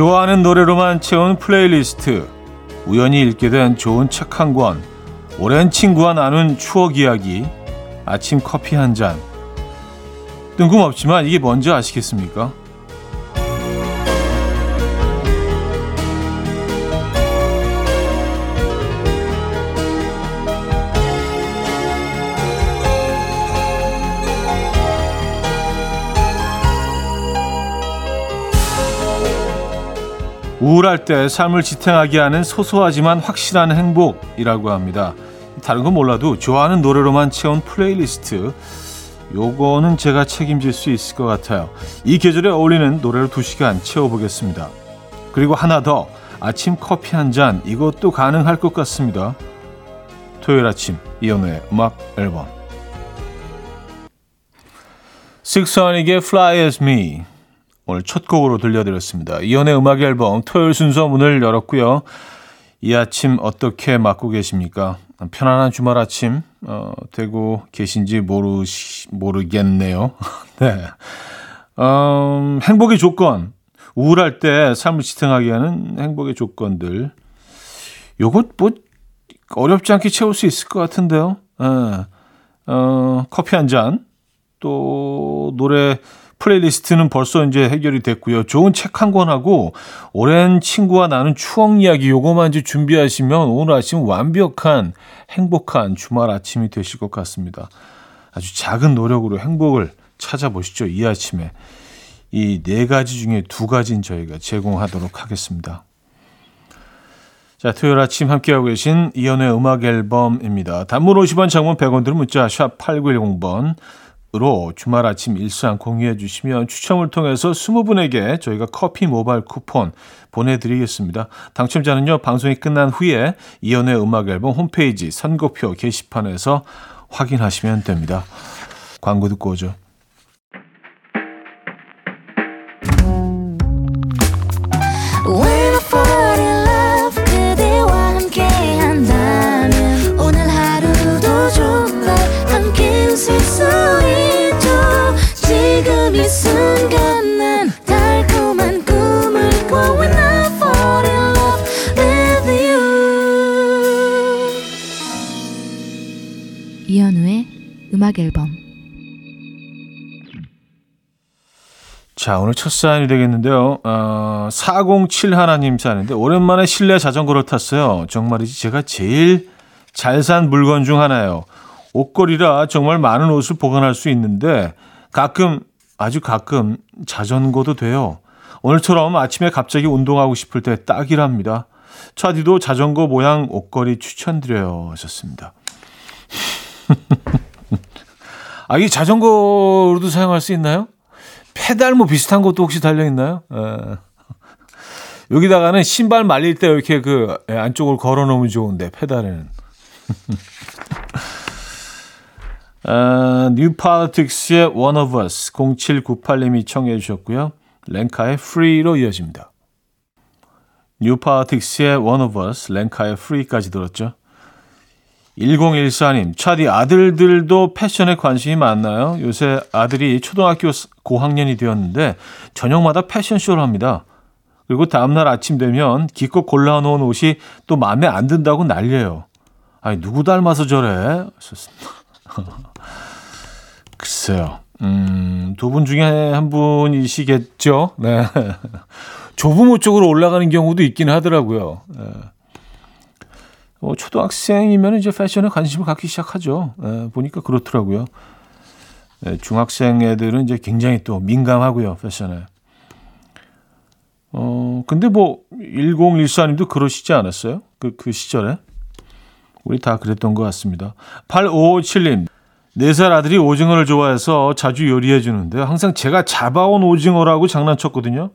좋아하는 노래로만 채운 플레이리스트, 우연히 읽게 된 좋은 책 한 권, 오랜 친구와 나눈 추억 이야기, 아침 커피 한 잔. 뜬금없지만 이게 뭔지 아시겠습니까? 우울할 때 삶을 지탱하게 하는 소소하지만 확실한 행복이라고 합니다. 다른 건 몰라도 좋아하는 노래로만 채운 플레이리스트. 요거는 제가 책임질 수 있을 것 같아요. 이 계절에 어울리는 노래로 2시간 채워보겠습니다. 그리고 하나 더. 아침 커피 한 잔. 이것도 가능할 것 같습니다. 토요일 아침 이연우의 음악 앨범 Silk Sonic의 Fly As Me 오늘 첫 곡으로 들려드렸습니다. 이연의 음악 앨범 토요일 순서 문을 열었고요. 이 아침 어떻게 맞고 계십니까? 편안한 주말 아침 어, 되고 계신지 모르시, 모르겠네요. 네. 음, 행복의 조건 우울할 때 삶을 지탱하게 하는 행복의 조건들 요것 뭐 어렵지 않게 채울 수 있을 것 같은데요. 네. 어, 커피 한 잔, 또 노래 playlist는 벌써 이제 해결이 됐고요. 좋은 책 한 권하고 오랜 친구와 나눈 추억 이야기 요거만 이제 준비하시면 오늘 아침 완벽한 행복한 주말 아침이 되실 것 같습니다. 아주 작은 노력으로 행복을 찾아보시죠. 이 아침에. 이 네 가지 중에 두 가지는 저희가 제공하도록 하겠습니다. 자, 토요일 아침 함께하고 계신 이연의 음악 앨범입니다. 단문 50원 장문 100원 들은 문자 샵 8910번 으 로 주말 아침 일상 공유해 주시면 추첨을 통해서 20분에게 저희가 커피 모바일 쿠폰 보내드리겠습니다. 당첨자는요, 방송이 끝난 후에 이연의 음악 앨범 홈페이지 선곡표 게시판에서 확인하시면 됩니다. 광고 듣고 오죠. 자, 오늘 첫 사연이 되겠는데요. 어, 407 하나님 사연인데 오랜만에 실내 자전거를 탔어요. 정말이지 제가 제일 잘 산 물건 중 하나예요. 옷걸이라 정말 많은 옷을 보관할 수 있는데 가끔 아주 가끔 자전거도 돼요. 오늘처럼 아침에 갑자기 운동하고 싶을 때 딱이랍니다. 차디도 자전거 모양 옷걸이 추천드려요 하셨습니다. 아, 이 자전거로도 사용할 수 있나요? 페달 뭐 비슷한 것도 혹시 달려 있나요? 에. 여기다가는 신발 말릴 때 이렇게 그 안쪽으로 걸어 놓으면 좋은데 페달에는. 아, New Politics의 One of Us 0798님이 청해 주셨고요. Lenka의 Free로 이어집니다. New Politics의 One of Us, Lenka의 Free까지 들었죠. 1014님, 차디 아들들도 패션에 관심이 많나요? 요새 아들이 초등학교 고학년이 되었는데 저녁마다 패션쇼를 합니다. 그리고 다음날 아침 되면 기껏 골라놓은 옷이 또 마음에 안 든다고 난리예요. 아니 누구 닮아서 저래? 글쎄요. 음, 두 분 중에 한 분이시겠죠? 네. 옷 쪽으로 올라가는 경우도 있긴 하더라고요. 네. 뭐 초등학생이면 이제 패션에 관심을 갖기 시작하죠. 예, 보니까 그렇더라고요. 예, 중학생 애들은 이제 굉장히 또 민감하고요, 패션에. 어, 근데 뭐 1014님도 그러시지 않았어요? 그, 그 시절에? 우리 다 그랬던 것 같습니다. 8557님. 4살 아들이 오징어를 좋아해서 자주 요리해 주는데 항상 제가 잡아온 오징어라고 장난쳤거든요.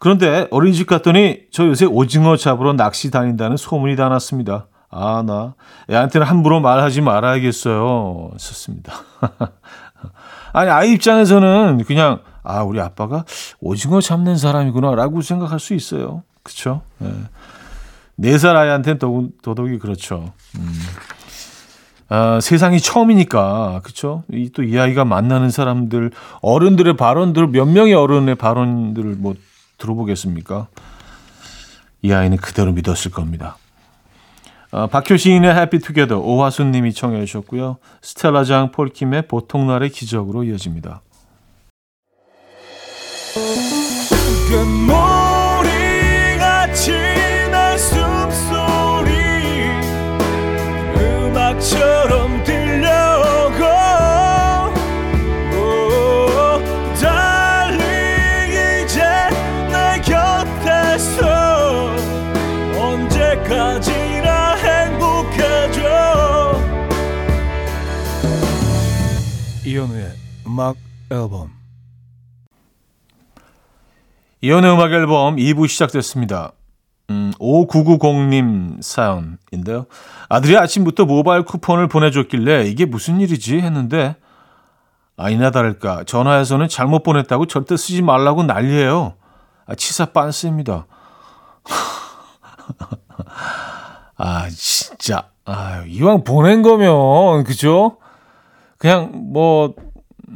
그런데 어린이집 갔더니 저 요새 오징어 잡으러 낚시 다닌다는 소문이 다 났습니다. 아, 나 애한테는 함부로 말하지 말아야겠어요. 썼습니다. 아니, 아이 입장에서는 그냥, 아, 우리 아빠가 오징어 잡는 사람이구나, 라고 생각할 수 있어요. 그쵸? 네. 네살 아이한테는 더더욱이 그렇죠. 음. 아, 세상이 처음이니까, 그쵸? 이, 또 이 아이가 만나는 사람들, 어른들의 발언들, 몇 명의 어른의 발언들을 뭐 들어보겠습니까? 이 아이는 그대로 믿었을 겁니다. 어, 박효신의 해피 투게더 오화순 님이 청해 주셨고요. 스텔라장 폴킴의 보통날의 기적으로 이어집니다. 음악 앨범 이연의 음악 앨범 2부 시작됐습니다. 음, 5990님 사연인데요. 아들이 아침부터 모바일 쿠폰을 보내줬길래 이게 무슨 일이지 했는데 아니나 다를까 전화해서는 잘못 보냈다고 절대 쓰지 말라고 난리예요. 아, 치사 빤스입니다. 아 진짜 아 이왕 보낸 거면 그죠? 그냥 뭐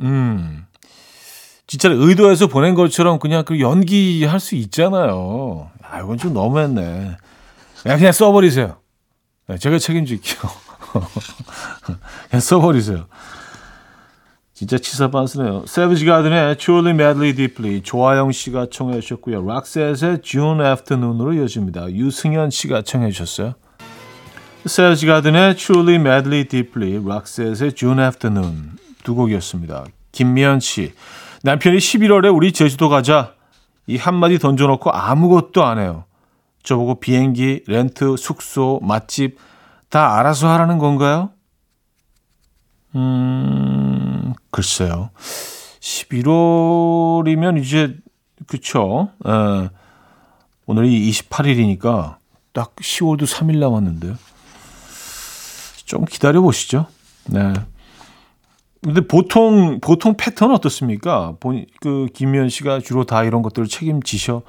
음. 진짜 의도해서 보낸 것처럼 그냥 그 연기할 수 있잖아요. 아, 이건 좀 너무했네. 그냥, 그냥 써버리세요. 네, 제가 책임질게요. 그냥 써버리세요. 진짜 치사 반스네요. 세비지 가든의 Truly Madly Deeply 조아영 씨가 청해 주셨고요. 락셋의 June Afternoon으로 이어집니다. 유승현 씨가 청해 주셨어요. 세비지 가든의 Truly Madly Deeply, 락셋의 June Afternoon 두 곡이었습니다. 김미연 씨. 남편이 11월에 우리 제주도 가자. 이 한마디 던져놓고 아무것도 안 해요. 저보고 비행기, 렌트, 숙소, 맛집 다 알아서 하라는 건가요? 음, 글쎄요. 11월이면 이제, 그쵸. 에, 오늘이 28일이니까 딱 10월도 3일 남았는데요. 좀 기다려 보시죠. 네. 근데 보통 보통 패턴은 어떻습니까? 본, 그 김미연 씨가 주로 다 이런 것들을 책임지셔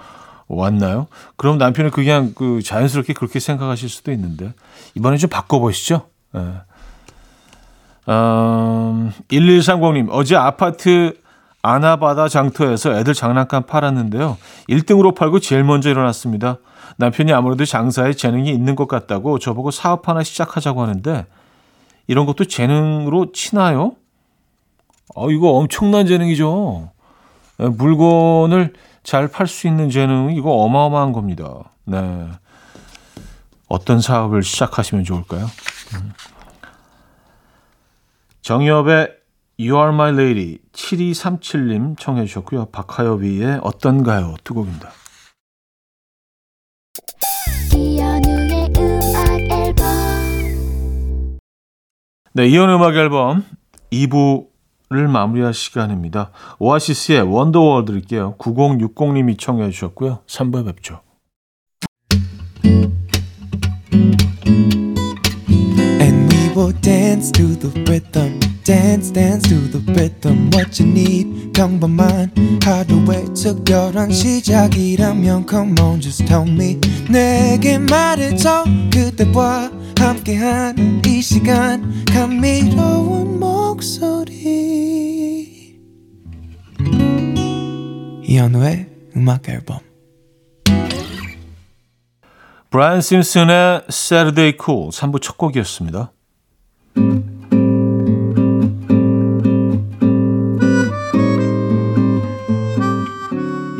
왔나요? 그럼 남편은 그냥 그 자연스럽게 그렇게 생각하실 수도 있는데 이번에 좀 바꿔보시죠. 네. 음, 1130님 어제 아파트 아나바다 장터에서 애들 장난감 팔았는데요. 1등으로 팔고 제일 먼저 일어났습니다. 남편이 아무래도 장사에 재능이 있는 것 같다고 저보고 사업 하나 시작하자고 하는데 이런 것도 재능으로 치나요? 어, 이거 엄청난 재능이죠. 예, 물건을 잘 팔 수 있는 재능, 이거 어마어마한 겁니다. 네. 어떤 사업을 시작하시면 좋을까요? 음. 정엽의 You Are My Lady 7237님 청해 주셨고요. 박하엽이의 어떤가요? 두 곡입니다. 이현우의 음악 앨범 네, 이현 음악 앨범 2부 를 마무리할 시간입니다. 오아시스의 원더월 드릴게요. 9060님이 청해 주셨고요. 3부에 뵙죠. Dance to the rhythm. Dance, dance to the rhythm. What you need, 평범한 하루의 특별한 시작이라면 Come on, just tell me. 내게 말해줘. 그대와 함께한 이 시간. 감미로운 목소리. 이현우의 음악 앨범. 브라이언 심슨의 Saturday Cool 3부 첫 곡이었습니다.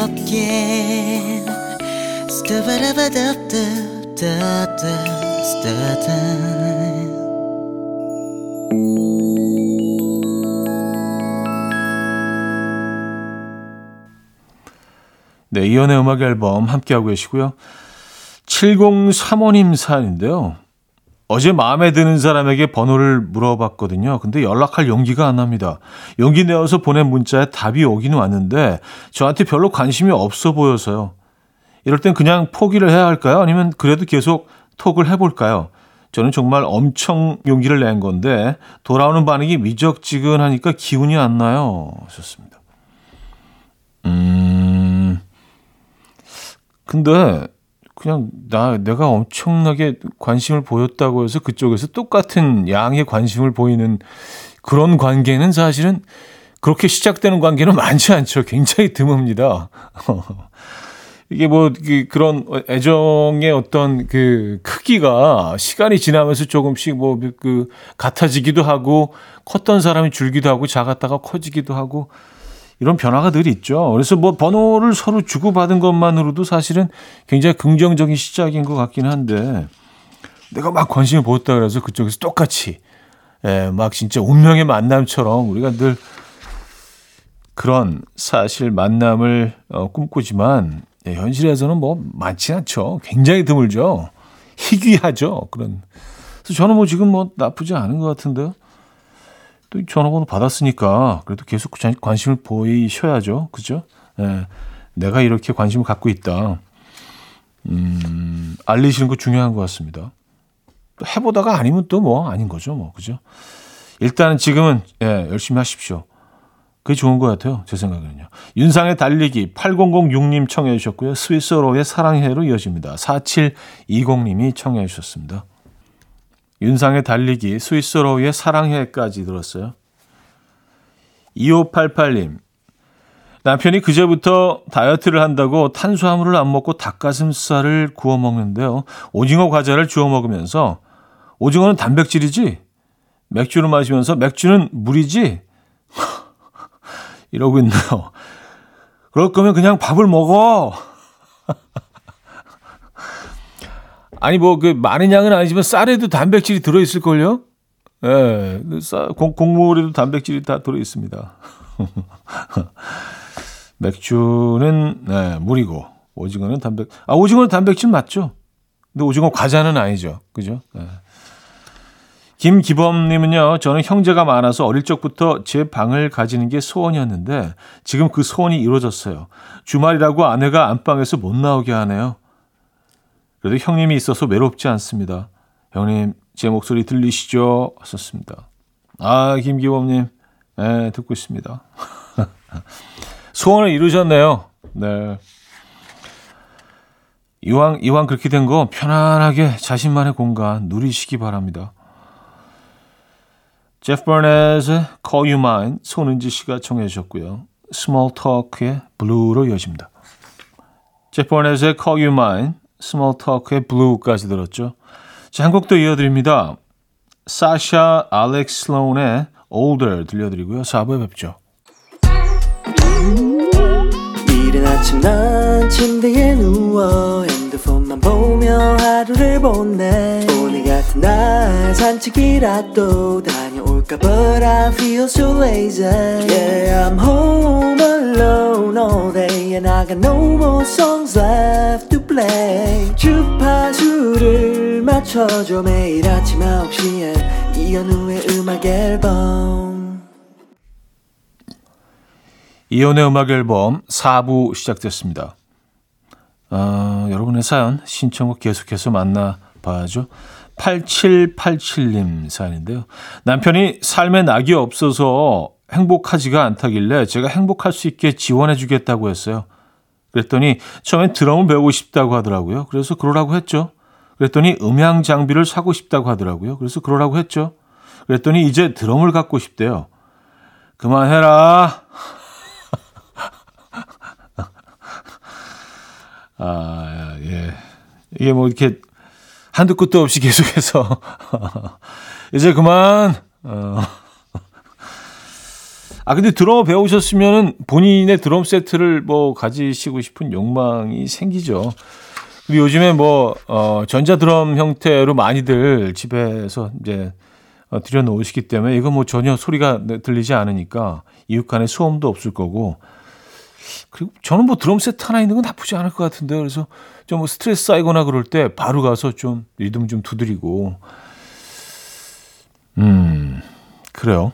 즐겁게 스타바라바답답답답답 네, 이연의 음악 앨범 함께하고 계시고요. 7035님 사연인데요. 어제 마음에 드는 사람에게 번호를 물어봤거든요. 근데 연락할 용기가 안 납니다. 용기 내어서 보낸 문자에 답이 오기는 왔는데 저한테 별로 관심이 없어 보여서요. 이럴 땐 그냥 포기를 해야 할까요? 아니면 그래도 계속 톡을 해볼까요? 저는 정말 엄청 용기를 낸 건데 돌아오는 반응이 미적지근하니까 기운이 안 나요. 하셨습니다. 음, 근데 그냥 나 내가 엄청나게 관심을 보였다고 해서 그쪽에서 똑같은 양의 관심을 보이는 그런 관계는 사실은 그렇게 시작되는 관계는 많지 않죠. 굉장히 드뭅니다. 이게 뭐 그, 그런 애정의 어떤 그 크기가 시간이 지나면서 조금씩 뭐 그 같아지기도 하고 컸던 사람이 줄기도 하고 작았다가 커지기도 하고 이런 변화가 늘 있죠. 그래서 뭐 번호를 서로 주고받은 것만으로도 사실은 굉장히 긍정적인 시작인 것 같긴 한데 내가 막 관심을 보였다 그래서 그쪽에서 똑같이 예, 막 진짜 운명의 만남처럼 우리가 늘 그런 사실 만남을 어, 꿈꾸지만 예, 현실에서는 뭐 많지 않죠. 굉장히 드물죠. 희귀하죠. 그런. 그래서 저는 뭐 지금 뭐 나쁘지 않은 것 같은데요. 또 전화번호 받았으니까 그래도 계속 관심을 보이셔야죠. 그죠? 예, 내가 이렇게 관심을 갖고 있다. 음, 알리시는 거 중요한 것 같습니다. 또 해보다가 아니면 또 뭐 아닌 거죠. 뭐, 그죠? 일단은 지금은, 예, 열심히 하십시오. 그게 좋은 것 같아요. 제 생각에는요. 윤상의 달리기 8006님 청해 주셨고요. 스위스로의 사랑해로 이어집니다. 4720님이 청해 주셨습니다. 윤상의 달리기, 스위스로의 사랑해까지 들었어요. 2588님. 남편이 그제부터 다이어트를 한다고 탄수화물을 안 먹고 닭가슴살을 구워 먹는데요. 오징어 과자를 주워 먹으면서 오징어는 단백질이지? 맥주를 마시면서 맥주는 물이지? 이러고 있네요. 그럴 거면 그냥 밥을 먹어. 아니 뭐 그 많은 양은 아니지만 쌀에도 단백질이 들어 있을 걸요. 예. 네, 쌀 곡물에도 단백질이 다 들어 있습니다. 맥주는 네, 물이고 오징어는 단백 아 오징어는 단백질 맞죠? 근데 오징어 과자는 아니죠. 그죠? 네. 김기범님은요, 저는 형제가 많아서 어릴 적부터 제 방을 가지는 게 소원이었는데, 지금 그 소원이 이루어졌어요. 주말이라고 아내가 안방에서 못 나오게 하네요. 그래도 형님이 있어서 외롭지 않습니다. 형님, 제 목소리 들리시죠? 하셨습니다. 아, 김기범님, 네, 듣고 있습니다. 소원을 이루셨네요. 네. 이왕, 이왕 그렇게 된 거 편안하게 자신만의 공간 누리시기 바랍니다. 제프 버넷의 Call You Mine 손은지 씨가 청해 주셨고요. Small Talk의 Blue로 이어집니다. 제프 버넷의 Call You Mine, Small Talk의 Blue까지 들었죠. 자, 한 곡도 이어드립니다. 사샤 알렉스 슬로운의 Older 들려드리고요. 4부에 뵙죠. 이른 아침 난 침대에 누워 핸드폰만 보며 하루를 보내 오늘 같은 날 산책이라도 다 녀올까 But I feel so lazy Yeah I'm home alone all day And I got no more songs left to play 주파수를 맞춰줘 매일 아침 9시에 이현우의 음악 앨범 이혼의 음악 앨범 4부 시작됐습니다. 어, 여러분의 사연 신청곡 계속해서 만나봐야죠. 8787님 사연인데요. 남편이 삶에 낙이 없어서 행복하지가 않다길래 제가 행복할 수 있게 지원해 주겠다고 했어요. 그랬더니 처음엔 드럼을 배우고 싶다고 하더라고요. 그래서 그러라고 했죠. 그랬더니 음향 장비를 사고 싶다고 하더라고요. 그래서 그러라고 했죠. 그랬더니 이제 드럼을 갖고 싶대요. 그만해라. 아, 예. 이게 뭐 이렇게 한두 끝도 없이 계속해서 이제 그만. 어. 아 근데 드럼 배우셨으면은 본인의 드럼 세트를 뭐 가지시고 싶은 욕망이 생기죠. 그리고 요즘에 뭐 어, 전자 드럼 형태로 많이들 집에서 이제 어, 들여놓으시기 때문에 이거 뭐 전혀 소리가 들리지 않으니까 이웃 간에 소음도 없을 거고 그리고 저는 뭐 드럼 세트 하나 있는 건 나쁘지 않을 것 같은데 그래서 좀 뭐 스트레스 쌓이거나 그럴 때 바로 가서 좀 리듬 좀 두드리고 음 그래요.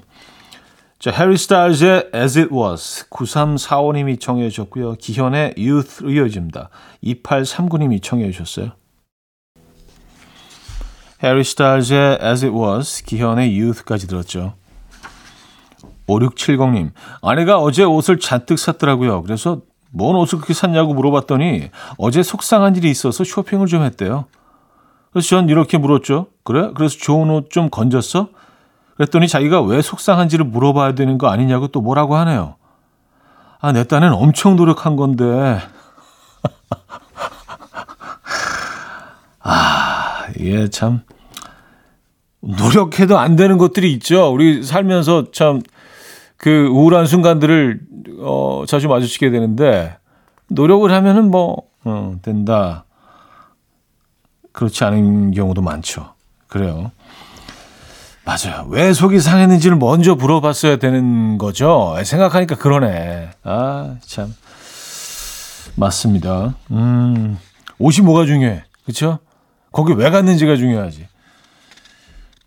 자, 해리 스타일즈의 As It Was 9345님이 청해 주셨고요. 기현의 Youth 이어집니다. 2839님이 청해 주셨어요. 해리 스타일즈의 As It Was, 기현의 Youth까지 들었죠. 5670님, 아내가 어제 옷을 잔뜩 샀더라고요. 그래서 뭔 옷을 그렇게 샀냐고 물어봤더니 어제 속상한 일이 있어서 쇼핑을 좀 했대요. 그래서 전 이렇게 물었죠. 그래? 그래서 좋은 옷 좀 건졌어? 그랬더니 자기가 왜 속상한지를 물어봐야 되는 거 아니냐고 또 뭐라고 하네요. 아, 내 딴엔 엄청 노력한 건데. 아, 이게 참, 노력해도 안 되는 것들이 있죠. 우리 살면서 참, 그 우울한 순간들을, 어, 자주 마주치게 되는데, 노력을 하면은 뭐, 어, 된다. 그렇지 않은 경우도 많죠. 그래요. 맞아요. 왜 속이 상했는지를 먼저 물어봤어야 되는 거죠. 생각하니까 그러네. 아, 참. 맞습니다. 음, 옷이 뭐가 중요해. 그쵸? 거기 왜 갔는지가 중요하지.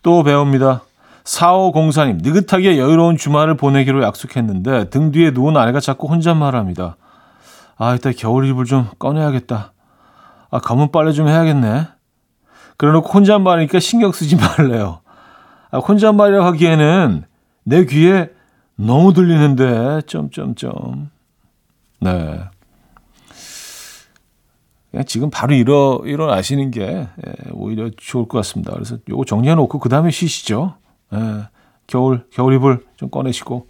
또 배웁니다. 4504님, 느긋하게 여유로운 주말을 보내기로 약속했는데 등 뒤에 누운 아내가 자꾸 혼잣말합니다. 아, 이따 겨울 이불 좀 꺼내야겠다. 아, 검은 빨래 좀 해야겠네. 그래놓고 혼잣말하니까 신경 쓰지 말래요. 아, 혼잣말이라고 하기에는 내 귀에 너무 들리는데 점점점. 네. 그냥 지금 바로 일어 일어나시는 게 예, 오히려 좋을 것 같습니다. 그래서 요거 정리해 놓고 그 다음에 쉬시죠. 예, 겨울 겨울 이불 좀 꺼내시고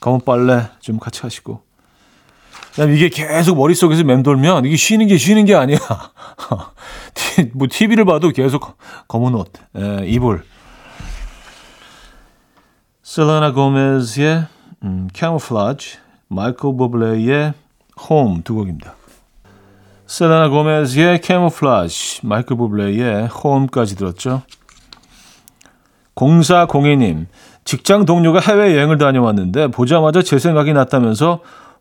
검은 빨래 좀 같이 하시고. 이게 계속 머릿속에서 맴돌면 이게 쉬는 게 쉬는 게 아니야. 뭐 TV를 봐도 계속 검은 옷, 예, 이불. 셀레나 고메즈의 음, Camouflage, 마이클 버블레의 Home 두 곡입니다. 셀레나 고메즈의 Camouflage, 마이클 버블레의 Home까지 들었죠. 0402님, 직장 동료가 해외여행을 다녀왔는데 보자마자 제 생각이 났다면서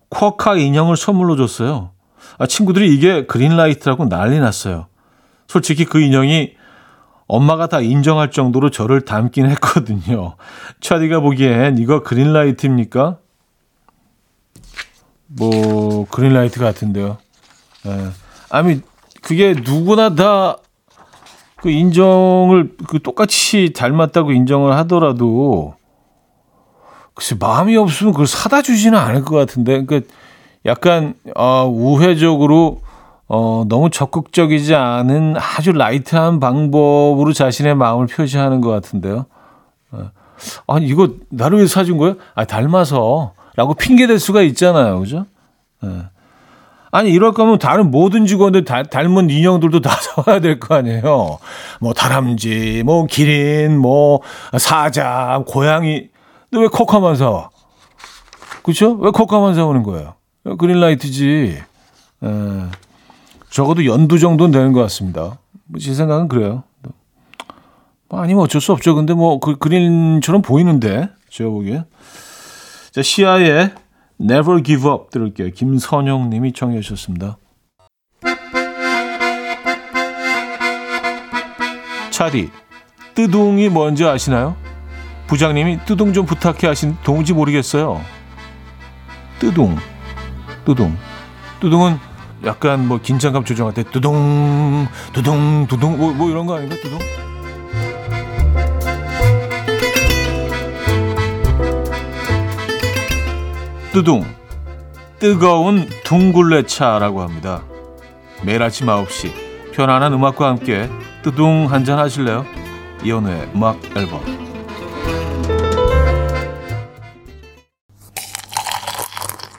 쿼카 인형을 선물로 줬어요. 아, 친구들이 이게 그린라이트라고 난리 났어요. 솔직히 그 인형이 엄마가 다 인정할 정도로 저를 닮긴 했거든요. 차디가 보기엔 이거 그린라이트입니까? 뭐 그린라이트 같은데요. 예. 아니 그게 누구나 다 그 인정을 그 똑같이 닮았다고 인정을 하더라도 글쎄 마음이 없으면 그걸 사다 주지는 않을 것 같은데 그러니까 약간 어, 우회적으로 어, 너무 적극적이지 않은 아주 light한 방법으로 자신의 마음을 표시하는 것 같은데요. 어. 아니, 이거 나를 위해 사준 거예요? 아, 닮아서. 라고 핑계 댈 수가 있잖아요. 그죠? 네. 아니, 이럴 거면 다른 모든 직원들 다, 닮은 인형들도 다 사와야 될 거 아니에요. 뭐, 다람쥐, 뭐, 기린, 뭐, 사자, 고양이. 근데 왜 코카만 사와? 그쵸? 왜 코카만 사오는 거예요? 그린라이트지. 에. 적어도 연두 정도는 되는 것 같습니다. 뭐제 생각은 그래요. 뭐 아니면 어쩔 수 없죠. 근데 뭐 그 그린처럼 보이는데 제가 보기에. 자 시아의 Never Give Up 들을게요. 김선영 님이 청해 주셨습니다. 차디, 뜨둥이 뭔지 아시나요? 부장님이 뜨둥 좀 부탁해 하신 동지 모르겠어요. 뜨둥, 뜨둥. 뜨둥은 약간 뭐 긴장감 조정할 때 두둥 두둥 두둥 뭐, 뭐 이런 거 아닌가 두둥? 뚜둥 뜨거운 둥굴레차라고 합니다. 매일 아침 9시 편안한 음악과 함께 뜨둥 한잔 하실래요? 이연우의 음악 앨범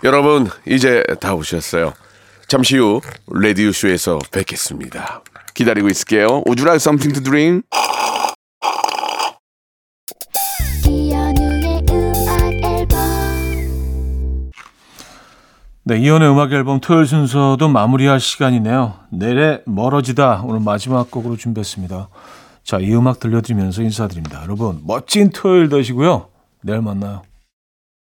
여러분 이제 다 오셨어요. 잠시 후 레디오 쇼에서 뵙겠습니다. 기다리고 있을게요. Would you like? 네, 이연의 음악 앨범 토요일 순서도 마무리할 시간이네요. 내래 멀어지다 오늘 마지막 곡으로 준비했습니다. 자, 이 음악 들려드리면서 인사드립니다. 여러분 멋진 토요일 되시고요. 내일 만나요.